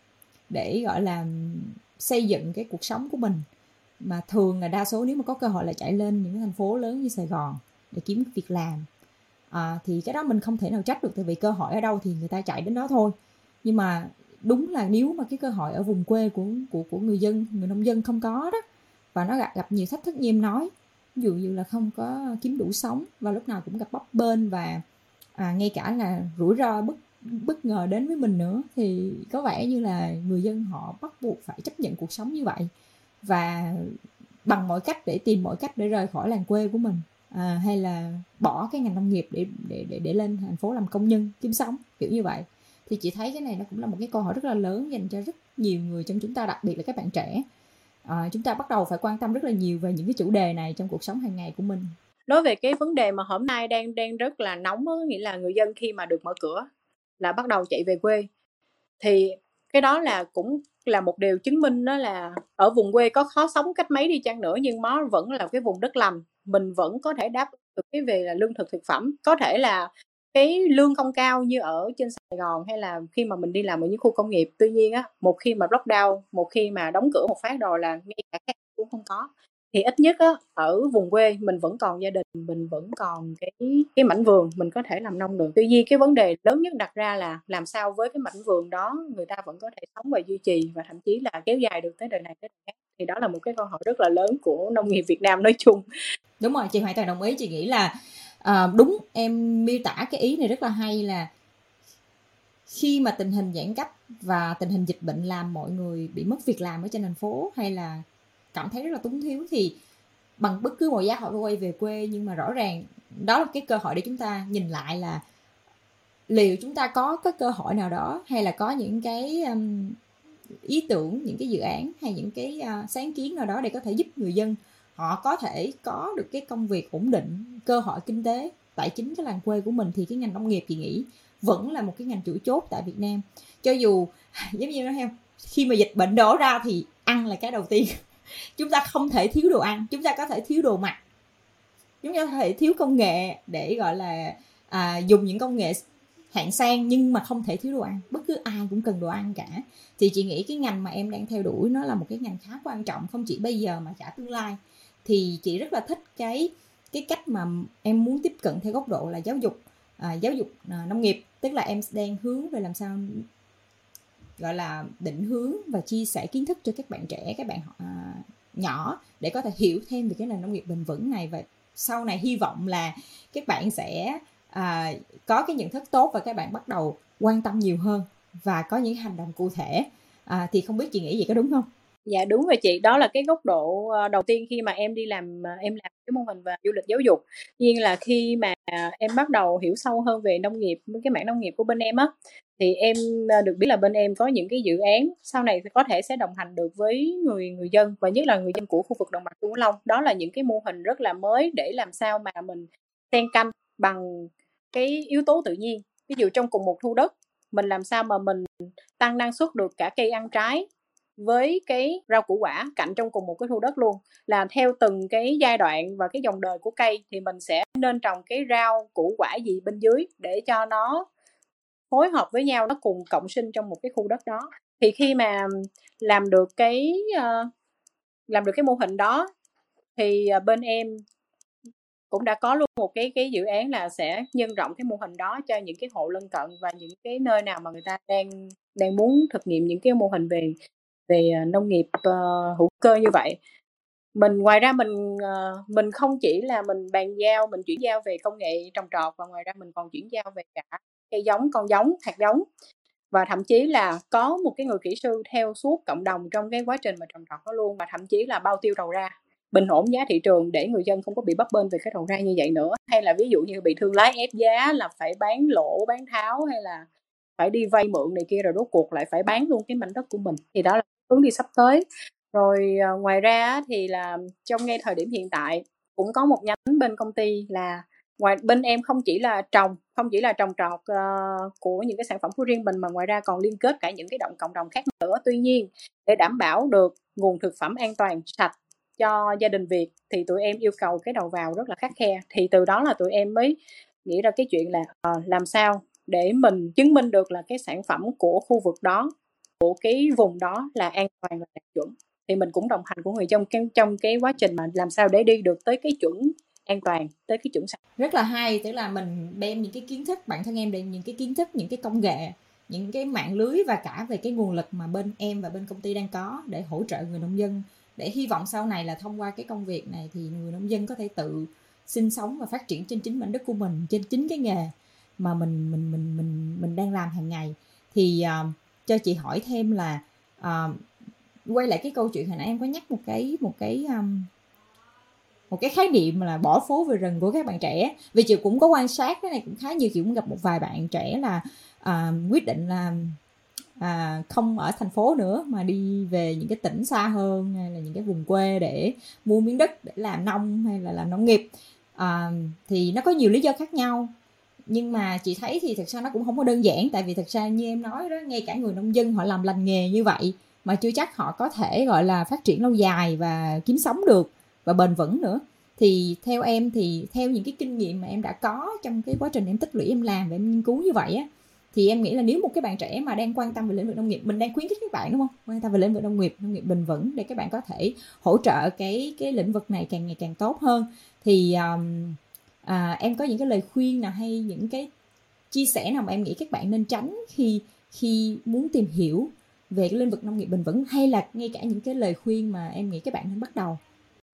để gọi là xây dựng cái cuộc sống của mình. Mà thường là đa số nếu mà có cơ hội là chạy lên những thành phố lớn như Sài Gòn để kiếm việc làm à, thì cái đó mình không thể nào trách được tại vì cơ hội ở đâu thì người ta chạy đến đó thôi. Nhưng mà đúng là nếu mà cái cơ hội ở vùng quê của của của người dân người nông dân không có đó và nó gặp gặp nhiều thách thức như em nói ví dụ như là không có kiếm đủ sống và lúc nào cũng gặp bấp bênh và à, ngay cả là rủi ro bất bất ngờ đến với mình nữa thì có vẻ như là người dân họ bắt buộc phải chấp nhận cuộc sống như vậy và bằng mọi cách để tìm mọi cách để rời khỏi làng quê của mình à, hay là bỏ cái ngành nông nghiệp để để để để lên thành phố làm công nhân kiếm sống kiểu như vậy. Thì chị thấy cái này nó cũng là một cái câu hỏi rất là lớn dành cho rất nhiều người trong chúng ta đặc biệt là các bạn trẻ. À, chúng ta bắt đầu phải quan tâm rất là nhiều về những cái chủ đề này trong cuộc sống hàng ngày của mình. Nói về cái vấn đề mà hôm nay đang đang rất là nóng đó, nghĩa là người dân khi mà được mở cửa là bắt đầu chạy về quê. Thì cái đó là cũng là một điều chứng minh đó là ở vùng quê có khó sống cách mấy đi chăng nữa nhưng nó vẫn là cái vùng đất lành mình vẫn có thể đáp được cái về là lương thực thực phẩm. Có thể là cái lương không cao như ở trên Sài Gòn hay là khi mà mình đi làm ở những khu công nghiệp, tuy nhiên á, một khi mà lockdown, một khi mà đóng cửa một phát rồi là ngay cả các cũng không có thì ít nhất á ở vùng quê mình vẫn còn gia đình mình vẫn còn cái cái mảnh vườn mình có thể làm nông được tuy nhiên cái vấn đề lớn nhất đặt ra là làm sao với cái mảnh vườn đó người ta vẫn có thể sống và duy trì và thậm chí là kéo dài được tới đời này tới đời khác. Thì đó là một cái câu hỏi rất là lớn của nông nghiệp Việt Nam nói chung. Đúng rồi chị hoàn toàn đồng ý chị nghĩ là à, đúng em miêu tả cái ý này rất là hay là khi mà tình hình giãn cách và tình hình dịch bệnh làm mọi người bị mất việc làm ở trên thành phố hay là cảm thấy rất là túng thiếu. Thì bằng bất cứ mọi giá họ quay về quê nhưng mà rõ ràng đó là cái cơ hội để chúng ta nhìn lại là liệu chúng ta có cái cơ hội nào đó hay là có những cái um, ý tưởng những cái dự án hay những cái uh, sáng kiến nào đó để có thể giúp người dân họ có thể có được cái công việc ổn định cơ hội kinh tế tại chính cái làng quê của mình thì cái ngành nông nghiệp chị nghĩ vẫn là một cái ngành chủ chốt tại Việt Nam. Cho dù [laughs] giống như nói theo khi mà dịch bệnh đổ ra thì ăn là cái đầu tiên chúng ta không thể thiếu đồ ăn chúng ta có thể thiếu đồ mặc. Chúng ta có thể thiếu công nghệ để gọi là à, dùng những công nghệ hạng sang nhưng mà không thể thiếu đồ ăn. Bất cứ ai cũng cần đồ ăn cả. Thì chị nghĩ cái ngành mà em đang theo đuổi nó là một cái ngành khá quan trọng không chỉ bây giờ mà cả tương lai. Thì chị rất là thích cái cái cách mà em muốn tiếp cận theo góc độ là giáo dục à, giáo dục à, nông nghiệp. Tức là em đang hướng về làm sao gọi là định hướng và chia sẻ kiến thức cho các bạn trẻ các bạn à, nhỏ để có thể hiểu thêm về cái nền nông nghiệp bền vững này. Và sau này hy vọng là các bạn sẽ à, có cái nhận thức tốt và các bạn bắt đầu quan tâm nhiều hơn và có những hành động cụ thể. À, thì không biết chị nghĩ vậy có đúng không? Dạ đúng rồi chị. Đó là cái góc độ ờ, đầu tiên khi mà em đi làm à, em làm cái mô hình và du lịch giáo dục. Nhiên là khi mà em bắt đầu hiểu sâu hơn về nông nghiệp, cái mảng nông nghiệp của bên em á, thì em ờ, được biết là bên em có những cái dự án sau này có thể sẽ đồng hành được với người người dân và nhất là người dân của khu vực đồng bằng sông cửu long. Đó là những cái mô hình rất là mới để làm sao mà mình xen canh bằng cái yếu tố tự nhiên. Ví dụ trong cùng một thu đất, mình làm sao mà mình tăng năng suất được cả cây ăn trái với cái rau củ quả cạnh trong cùng một cái khu đất luôn. Là theo từng cái giai đoạn và cái dòng đời của cây thì mình sẽ nên trồng cái rau củ quả gì bên dưới để cho nó phối hợp với nhau nó cùng cộng sinh trong một cái khu đất đó. Thì khi mà làm được cái uh, làm được cái mô hình đó thì ờ, bên em cũng đã có luôn một cái cái dự án là sẽ nhân rộng cái mô hình đó cho những cái hộ lân cận và những cái nơi nào mà người ta đang đang muốn thực nghiệm những cái mô hình về về ờ, nông nghiệp uh, hữu cơ như vậy. Mình ngoài ra mình uh, mình không chỉ là mình bàn giao mình chuyển giao về công nghệ trồng trọt và ngoài ra mình còn chuyển giao về cả cây giống con giống hạt giống. Và thậm chí là có một cái người kỹ sư theo suốt cộng đồng trong cái quá trình mà trồng trọt đó luôn và thậm chí là bao tiêu đầu ra bình ổn giá thị trường để người dân không có bị bấp bênh về cái đầu ra như vậy nữa. Hay là ví dụ như bị thương lái ép giá là phải bán lỗ bán tháo hay là phải đi vay mượn này kia rồi rốt cuộc lại phải bán luôn cái mảnh đất của mình. Thì đó là hướng đi sắp tới. Rồi ờ, ngoài ra thì là trong ngay thời điểm hiện tại cũng có một nhánh bên công ty là ngoài bên em không chỉ là trồng không chỉ là trồng trọt uh, của những cái sản phẩm của riêng mình mà ngoài ra còn liên kết cả những cái động cộng đồng khác nữa. Tuy nhiên để đảm bảo được nguồn thực phẩm an toàn sạch cho gia đình việt thì tụi em yêu cầu cái đầu vào rất là khắc khe. Thì từ đó là tụi em mới nghĩ ra cái chuyện là uh, làm sao để mình chứng minh được là cái sản phẩm của khu vực đó của cái vùng đó là an toàn và đạt chuẩn. Thì mình cũng đồng hành của người trong cái trong cái quá trình mà làm sao để đi được tới cái chuẩn an toàn tới cái chuẩn sạch. Rất là hay tức là mình đem những cái kiến thức bản thân em đem những cái kiến thức những cái công nghệ những cái mạng lưới và cả về cái nguồn lực mà bên em và bên công ty đang có để hỗ trợ người nông dân. Để hy vọng sau này là thông qua cái công việc này thì người nông dân có thể tự sinh sống và phát triển trên chính mảnh đất của mình trên chính cái nghề mà mình mình mình mình mình đang làm hàng ngày. Thì uh, cho chị hỏi thêm là uh, quay lại cái câu chuyện hồi nãy em có nhắc một cái một cái um, một cái khái niệm là bỏ phố về rừng của các bạn trẻ. Vì chị cũng có quan sát cái này cũng khá nhiều chị cũng gặp một vài bạn trẻ là à, quyết định là à, không ở thành phố nữa mà đi về những cái tỉnh xa hơn hay là những cái vùng quê để mua miếng đất để làm nông hay là làm nông nghiệp. À, thì nó có nhiều lý do khác nhau nhưng mà chị thấy thì thật ra nó cũng không có đơn giản. Tại vì thật ra như em nói đó ngay cả người nông dân họ làm lành nghề như vậy mà chưa chắc họ có thể gọi là phát triển lâu dài và kiếm sống được và bền vững nữa. Thì theo em thì theo những cái kinh nghiệm mà em đã có trong cái quá trình em tích lũy em làm và em nghiên cứu như vậy á thì em nghĩ là nếu một cái bạn trẻ mà đang quan tâm về lĩnh vực nông nghiệp mình đang khuyến khích các bạn đúng không? Quan tâm về lĩnh vực nông nghiệp nông nghiệp bền vững để các bạn có thể hỗ trợ cái cái lĩnh vực này càng ngày càng tốt hơn. Thì um, à, em có những cái lời khuyên nào hay những cái chia sẻ nào mà em nghĩ các bạn nên tránh khi khi muốn tìm hiểu về cái lĩnh vực nông nghiệp bền vững hay là ngay cả những cái lời khuyên mà em nghĩ các bạn nên bắt đầu?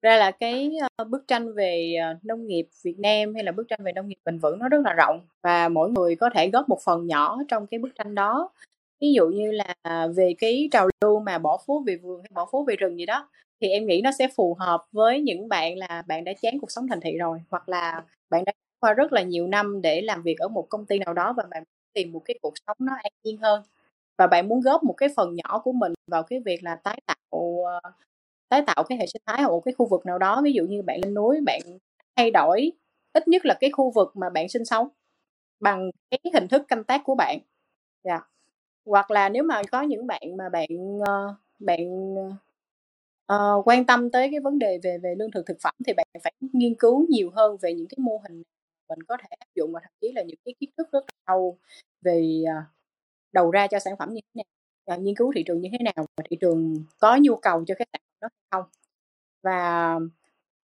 Ra là cái ờ, bức tranh về ờ, nông nghiệp Việt Nam hay là bức tranh về nông nghiệp bền vững nó rất là rộng và mỗi người có thể góp một phần nhỏ trong cái bức tranh đó ví dụ như là về cái trào lưu mà bỏ phố về vườn hay bỏ phố về rừng gì đó, thì em nghĩ nó sẽ phù hợp với những bạn là bạn đã chán cuộc sống thành thị rồi, hoặc là bạn đã qua rất là nhiều năm để làm việc ở một công ty nào đó và bạn tìm một cái cuộc sống nó an nhiên hơn. Và bạn muốn góp một cái phần nhỏ của mình vào cái việc là tái tạo ờ, tái tạo cái hệ sinh thái ở một cái khu vực nào đó. Ví dụ như bạn lên núi, bạn thay đổi ít nhất là cái khu vực mà bạn sinh sống bằng cái hình thức canh tác của bạn. Yeah. Hoặc là nếu mà có những bạn mà bạn uh, bạn uh, quan tâm tới cái vấn đề về về lương thực thực phẩm thì bạn phải nghiên cứu nhiều hơn về những cái mô hình mình có thể áp dụng và thậm chí là những cái kiến thức rất sâu về uh, đầu ra cho sản phẩm như thế nào uh, nghiên cứu thị trường như thế nào và thị trường có nhu cầu cho cái sản phẩm đó hay không. Và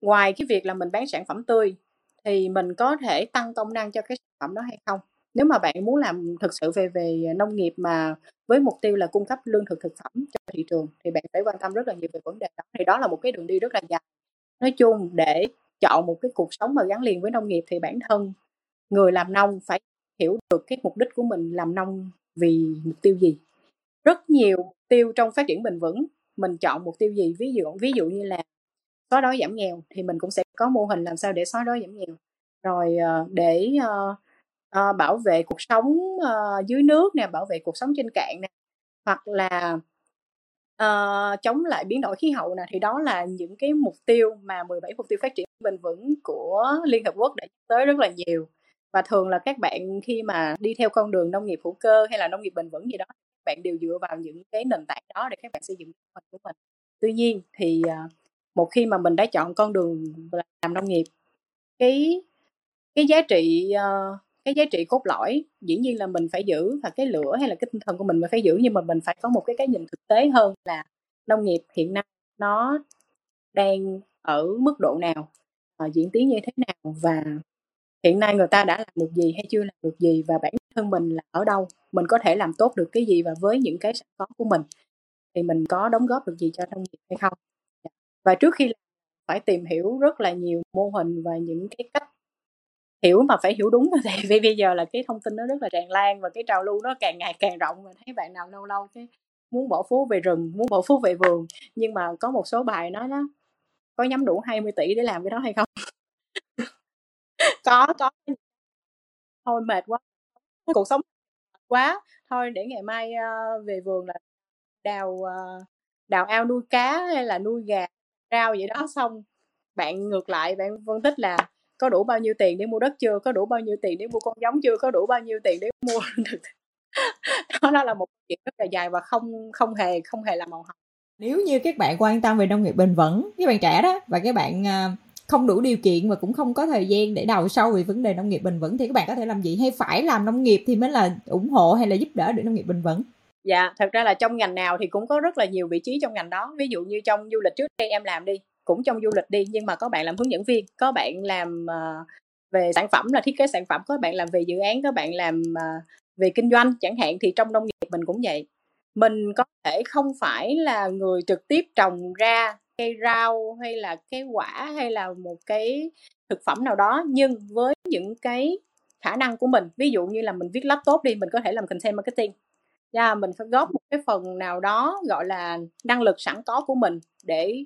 ngoài cái việc là mình bán sản phẩm tươi thì mình có thể tăng công năng cho cái sản phẩm đó hay không? Nếu mà bạn muốn làm thực sự về về nông nghiệp mà với mục tiêu là cung cấp lương thực thực phẩm cho thị trường thì bạn phải quan tâm rất là nhiều về vấn đề đó. Thì đó là một cái đường đi rất là dài. Nói chung để chọn một cái cuộc sống mà gắn liền với nông nghiệp thì bản thân người làm nông phải hiểu được cái mục đích của mình làm nông vì mục tiêu gì. Rất nhiều mục tiêu trong phát triển bền vững mình chọn mục tiêu gì ví dụ ví dụ như là xóa đói giảm nghèo thì mình cũng sẽ có mô hình làm sao để xóa đói giảm nghèo. Rồi ờ, để uh, uh, bảo vệ cuộc sống uh, dưới nước nè bảo vệ cuộc sống trên cạn nè hoặc là uh, chống lại biến đổi khí hậu nè thì đó là những cái mục tiêu mà 17 mục tiêu phát triển bền vững của Liên Hợp Quốc đã tới rất là nhiều. Và thường là các bạn khi mà đi theo con đường nông nghiệp hữu cơ hay là nông nghiệp bền vững gì đó bạn đều dựa vào những cái nền tảng đó để các bạn xây dựng kế hoạch của mình. Tuy nhiên thì uh, một khi mà mình đã chọn con đường làm nông nghiệp cái cái giá trị uh, cái giá trị cốt lõi dĩ nhiên là mình phải giữ và cái lửa hay là cái tinh thần của mình mình phải giữ nhưng mà mình phải có một cái cái nhìn thực tế hơn là nông nghiệp hiện nay nó đang ở mức độ nào uh, diễn tiến như thế nào và hiện nay người ta đã làm được gì hay chưa làm được gì và bản thân mình là ở đâu mình có thể làm tốt được cái gì và với những cái sẵn có của mình thì mình có đóng góp được gì cho nông nghiệp hay không? Dạ. Và trước khi phải tìm hiểu rất là nhiều mô hình và những cái cách hiểu mà phải hiểu đúng. [laughs] Tại vì bây giờ là cái thông tin nó rất là tràn lan và cái trào lưu nó càng ngày càng rộng. Và thấy bạn nào lâu lâu cái muốn bỏ phố về rừng muốn bỏ phố về vườn nhưng mà có một số bài nói nó có nhắm đủ 20 tỷ để làm cái đó hay không? [laughs] Có có. Thôi mệt quá. Cuộc sống quá. Thôi để ngày mai uh, về vườn là đào uh, đào ao nuôi cá hay là nuôi gà rau vậy đó. Xong bạn ngược lại bạn phân tích là có đủ bao nhiêu tiền để mua đất chưa có đủ bao nhiêu tiền để mua con giống chưa có đủ bao nhiêu tiền để [laughs] mua được đó, đó là một chuyện rất là dài và không không hề không hề là màu hồng. Nếu như các bạn quan tâm về nông nghiệp bền vững các bạn trẻ đó và các bạn uh, không đủ điều kiện và cũng không có thời gian để đào sâu về vấn đề nông nghiệp bền vững thì các bạn có thể làm gì? Hay phải làm nông nghiệp thì mới là ủng hộ hay là giúp đỡ được nông nghiệp bền vững? Dạ thật ra là trong ngành nào thì cũng có rất là nhiều vị trí trong ngành đó. Ví dụ như trong du lịch trước đây em làm đi cũng trong du lịch đi nhưng mà có bạn làm hướng dẫn viên có bạn làm uh, về sản phẩm là thiết kế sản phẩm có bạn làm về dự án có bạn làm uh, về kinh doanh chẳng hạn thì trong nông nghiệp mình cũng vậy. Mình có thể không phải là người trực tiếp trồng ra cây rau hay là cây quả hay là một cái thực phẩm nào đó nhưng với những cái khả năng của mình ví dụ như là mình viết laptop đi mình có thể làm content marketing. Yeah, mình phải góp một cái phần nào đó gọi là năng lực sẵn có của mình để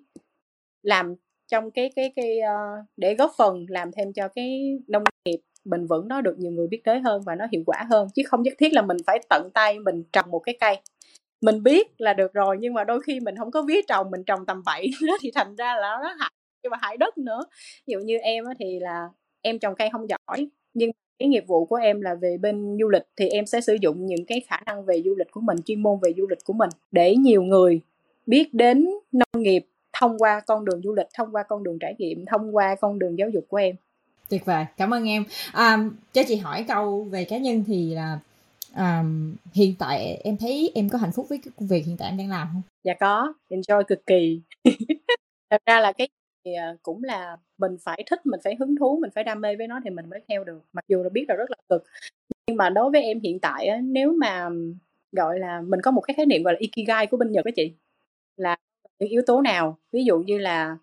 làm trong cái cái cái uh, để góp phần làm thêm cho cái nông nghiệp bền vững nó được nhiều người biết tới hơn và nó hiệu quả hơn. Chứ không nhất thiết là mình phải tận tay mình trồng một cái cây. Mình biết là được rồi nhưng mà đôi khi mình không có biết trồng mình trồng tầm bậy [laughs] thì thành ra là nó hại và hại đất nữa. Ví dụ như em thì là em trồng cây không giỏi nhưng cái nghiệp vụ của em là về bên du lịch thì em sẽ sử dụng những cái khả năng về du lịch của mình chuyên môn về du lịch của mình để nhiều người biết đến nông nghiệp thông qua con đường du lịch thông qua con đường trải nghiệm thông qua con đường giáo dục của em. Tuyệt vời cảm ơn em. À, cho chị hỏi câu về cá nhân thì là à, hiện tại em thấy em có hạnh phúc với cái công việc hiện tại em đang làm không? Dạ có enjoy cực kỳ. [laughs] Thật ra là cái à, cũng là mình phải thích mình phải hứng thú mình phải đam mê với nó thì mình mới theo được. Mặc dù là biết là rất là cực nhưng mà đối với em hiện tại á, nếu mà gọi là mình có một cái khái niệm gọi là ikigai của bên nhật đó chị là những yếu tố nào? Ví dụ như là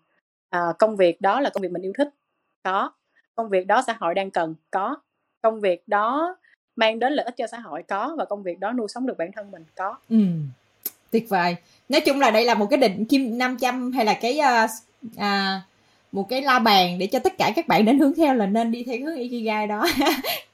à, công việc đó là công việc mình yêu thích có. Công việc đó xã hội đang cần có. Công việc đó mang đến lợi ích cho xã hội có. Và công việc đó nuôi sống được bản thân mình có. Ừ tuyệt vời. Nói chung là đây là một cái định kim 500 hay là cái uh, uh, một cái la bàn để cho tất cả các bạn đến hướng theo là nên đi theo hướng ikigai đó.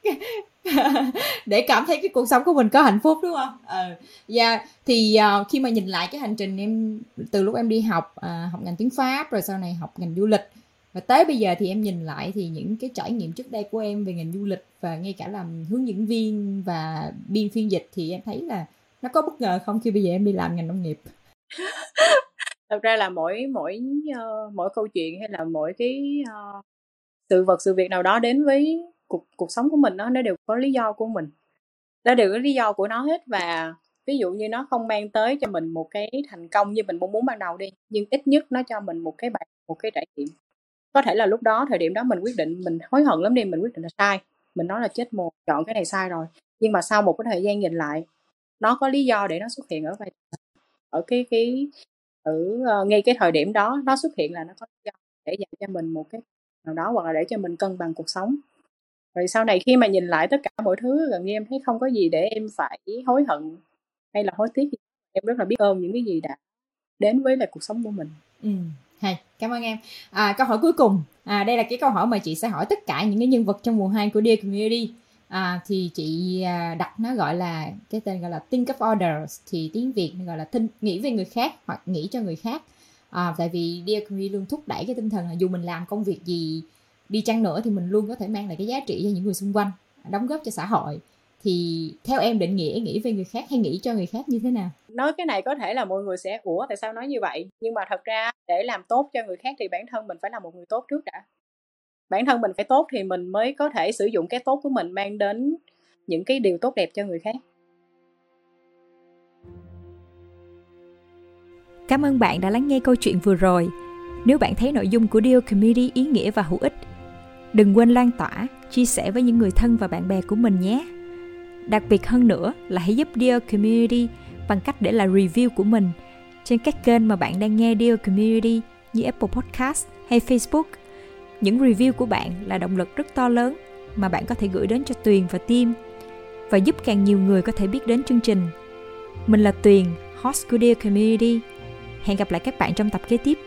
[laughs] [laughs] để cảm thấy cái cuộc sống của mình có hạnh phúc đúng không? Ừ. Dạ, ờ, yeah. Thì uh, khi mà nhìn lại cái hành trình em từ lúc em đi học uh, học ngành tiếng Pháp rồi sau này học ngành du lịch và tới bây giờ thì em nhìn lại thì những cái trải nghiệm trước đây của em về ngành du lịch và ngay cả làm hướng dẫn viên và biên phiên dịch thì em thấy là nó có bất ngờ không khi bây giờ em đi làm ngành nông nghiệp [laughs] thật ra là mỗi mỗi uh, mỗi câu chuyện hay là mỗi cái uh, sự vật sự việc nào đó đến với cuộc cuộc sống của mình đó, nó đều có lý do của mình. Nó đều có lý do của nó hết và ví dụ như nó không mang tới cho mình một cái thành công như mình mong muốn ban đầu đi nhưng ít nhất nó cho mình một cái bài một cái trải nghiệm. Có thể là lúc đó thời điểm đó mình quyết định mình hối hận lắm đi mình quyết định là sai. Mình nói là chết một chọn cái này sai rồi. Nhưng mà sau một cái thời gian nhìn lại nó có lý do để nó xuất hiện ở vai ở cái cái ở uh, ngay cái thời điểm đó nó xuất hiện là nó có lý do để dạy cho mình một cái nào đó hoặc là để cho mình cân bằng cuộc sống rồi sau này khi mà nhìn lại tất cả mọi thứ gần như em thấy không có gì để em phải hối hận hay là hối tiếc em rất là biết ơn những cái gì đã đến với lại cuộc sống của mình. Ừ hay cảm ơn em. À, câu hỏi cuối cùng. À, đây là cái câu hỏi mà chị sẽ hỏi tất cả những cái nhân vật trong mùa 2 của Dear Community. À, thì chị à, đặt nó gọi là cái tên gọi là think of others thì tiếng việt gọi là thinh, nghĩ về người khác hoặc nghĩ cho người khác. À, tại vì Dear Community luôn thúc đẩy cái tinh thần là dù mình làm công việc gì đi chăng nữa thì mình luôn có thể mang lại cái giá trị cho những người xung quanh đóng góp cho xã hội. Thì theo em định nghĩa nghĩ về người khác hay nghĩ cho người khác như thế nào? Nói cái này có thể là mọi người sẽ ủa tại sao nói như vậy? Nhưng mà thật ra để làm tốt cho người khác thì bản thân mình phải là một người tốt trước đã. Bản thân mình phải tốt thì mình mới có thể sử dụng cái tốt của mình mang đến những cái điều tốt đẹp cho người khác. Cảm ơn bạn đã lắng nghe câu chuyện vừa rồi. Nếu bạn thấy nội dung của Deal Community ý nghĩa và hữu ích, đừng quên lan tỏa, chia sẻ với những người thân và bạn bè của mình nhé. Đặc biệt hơn nữa là hãy giúp Dear Community bằng cách để lại review của mình trên các kênh mà bạn đang nghe Dear Community như Apple Podcast hay Facebook. Những review của bạn là động lực rất to lớn mà bạn có thể gửi đến cho Tuyền và Tim và giúp càng nhiều người có thể biết đến chương trình. Mình là Tuyền, host của Dear Community. Hẹn gặp lại các bạn trong tập kế tiếp.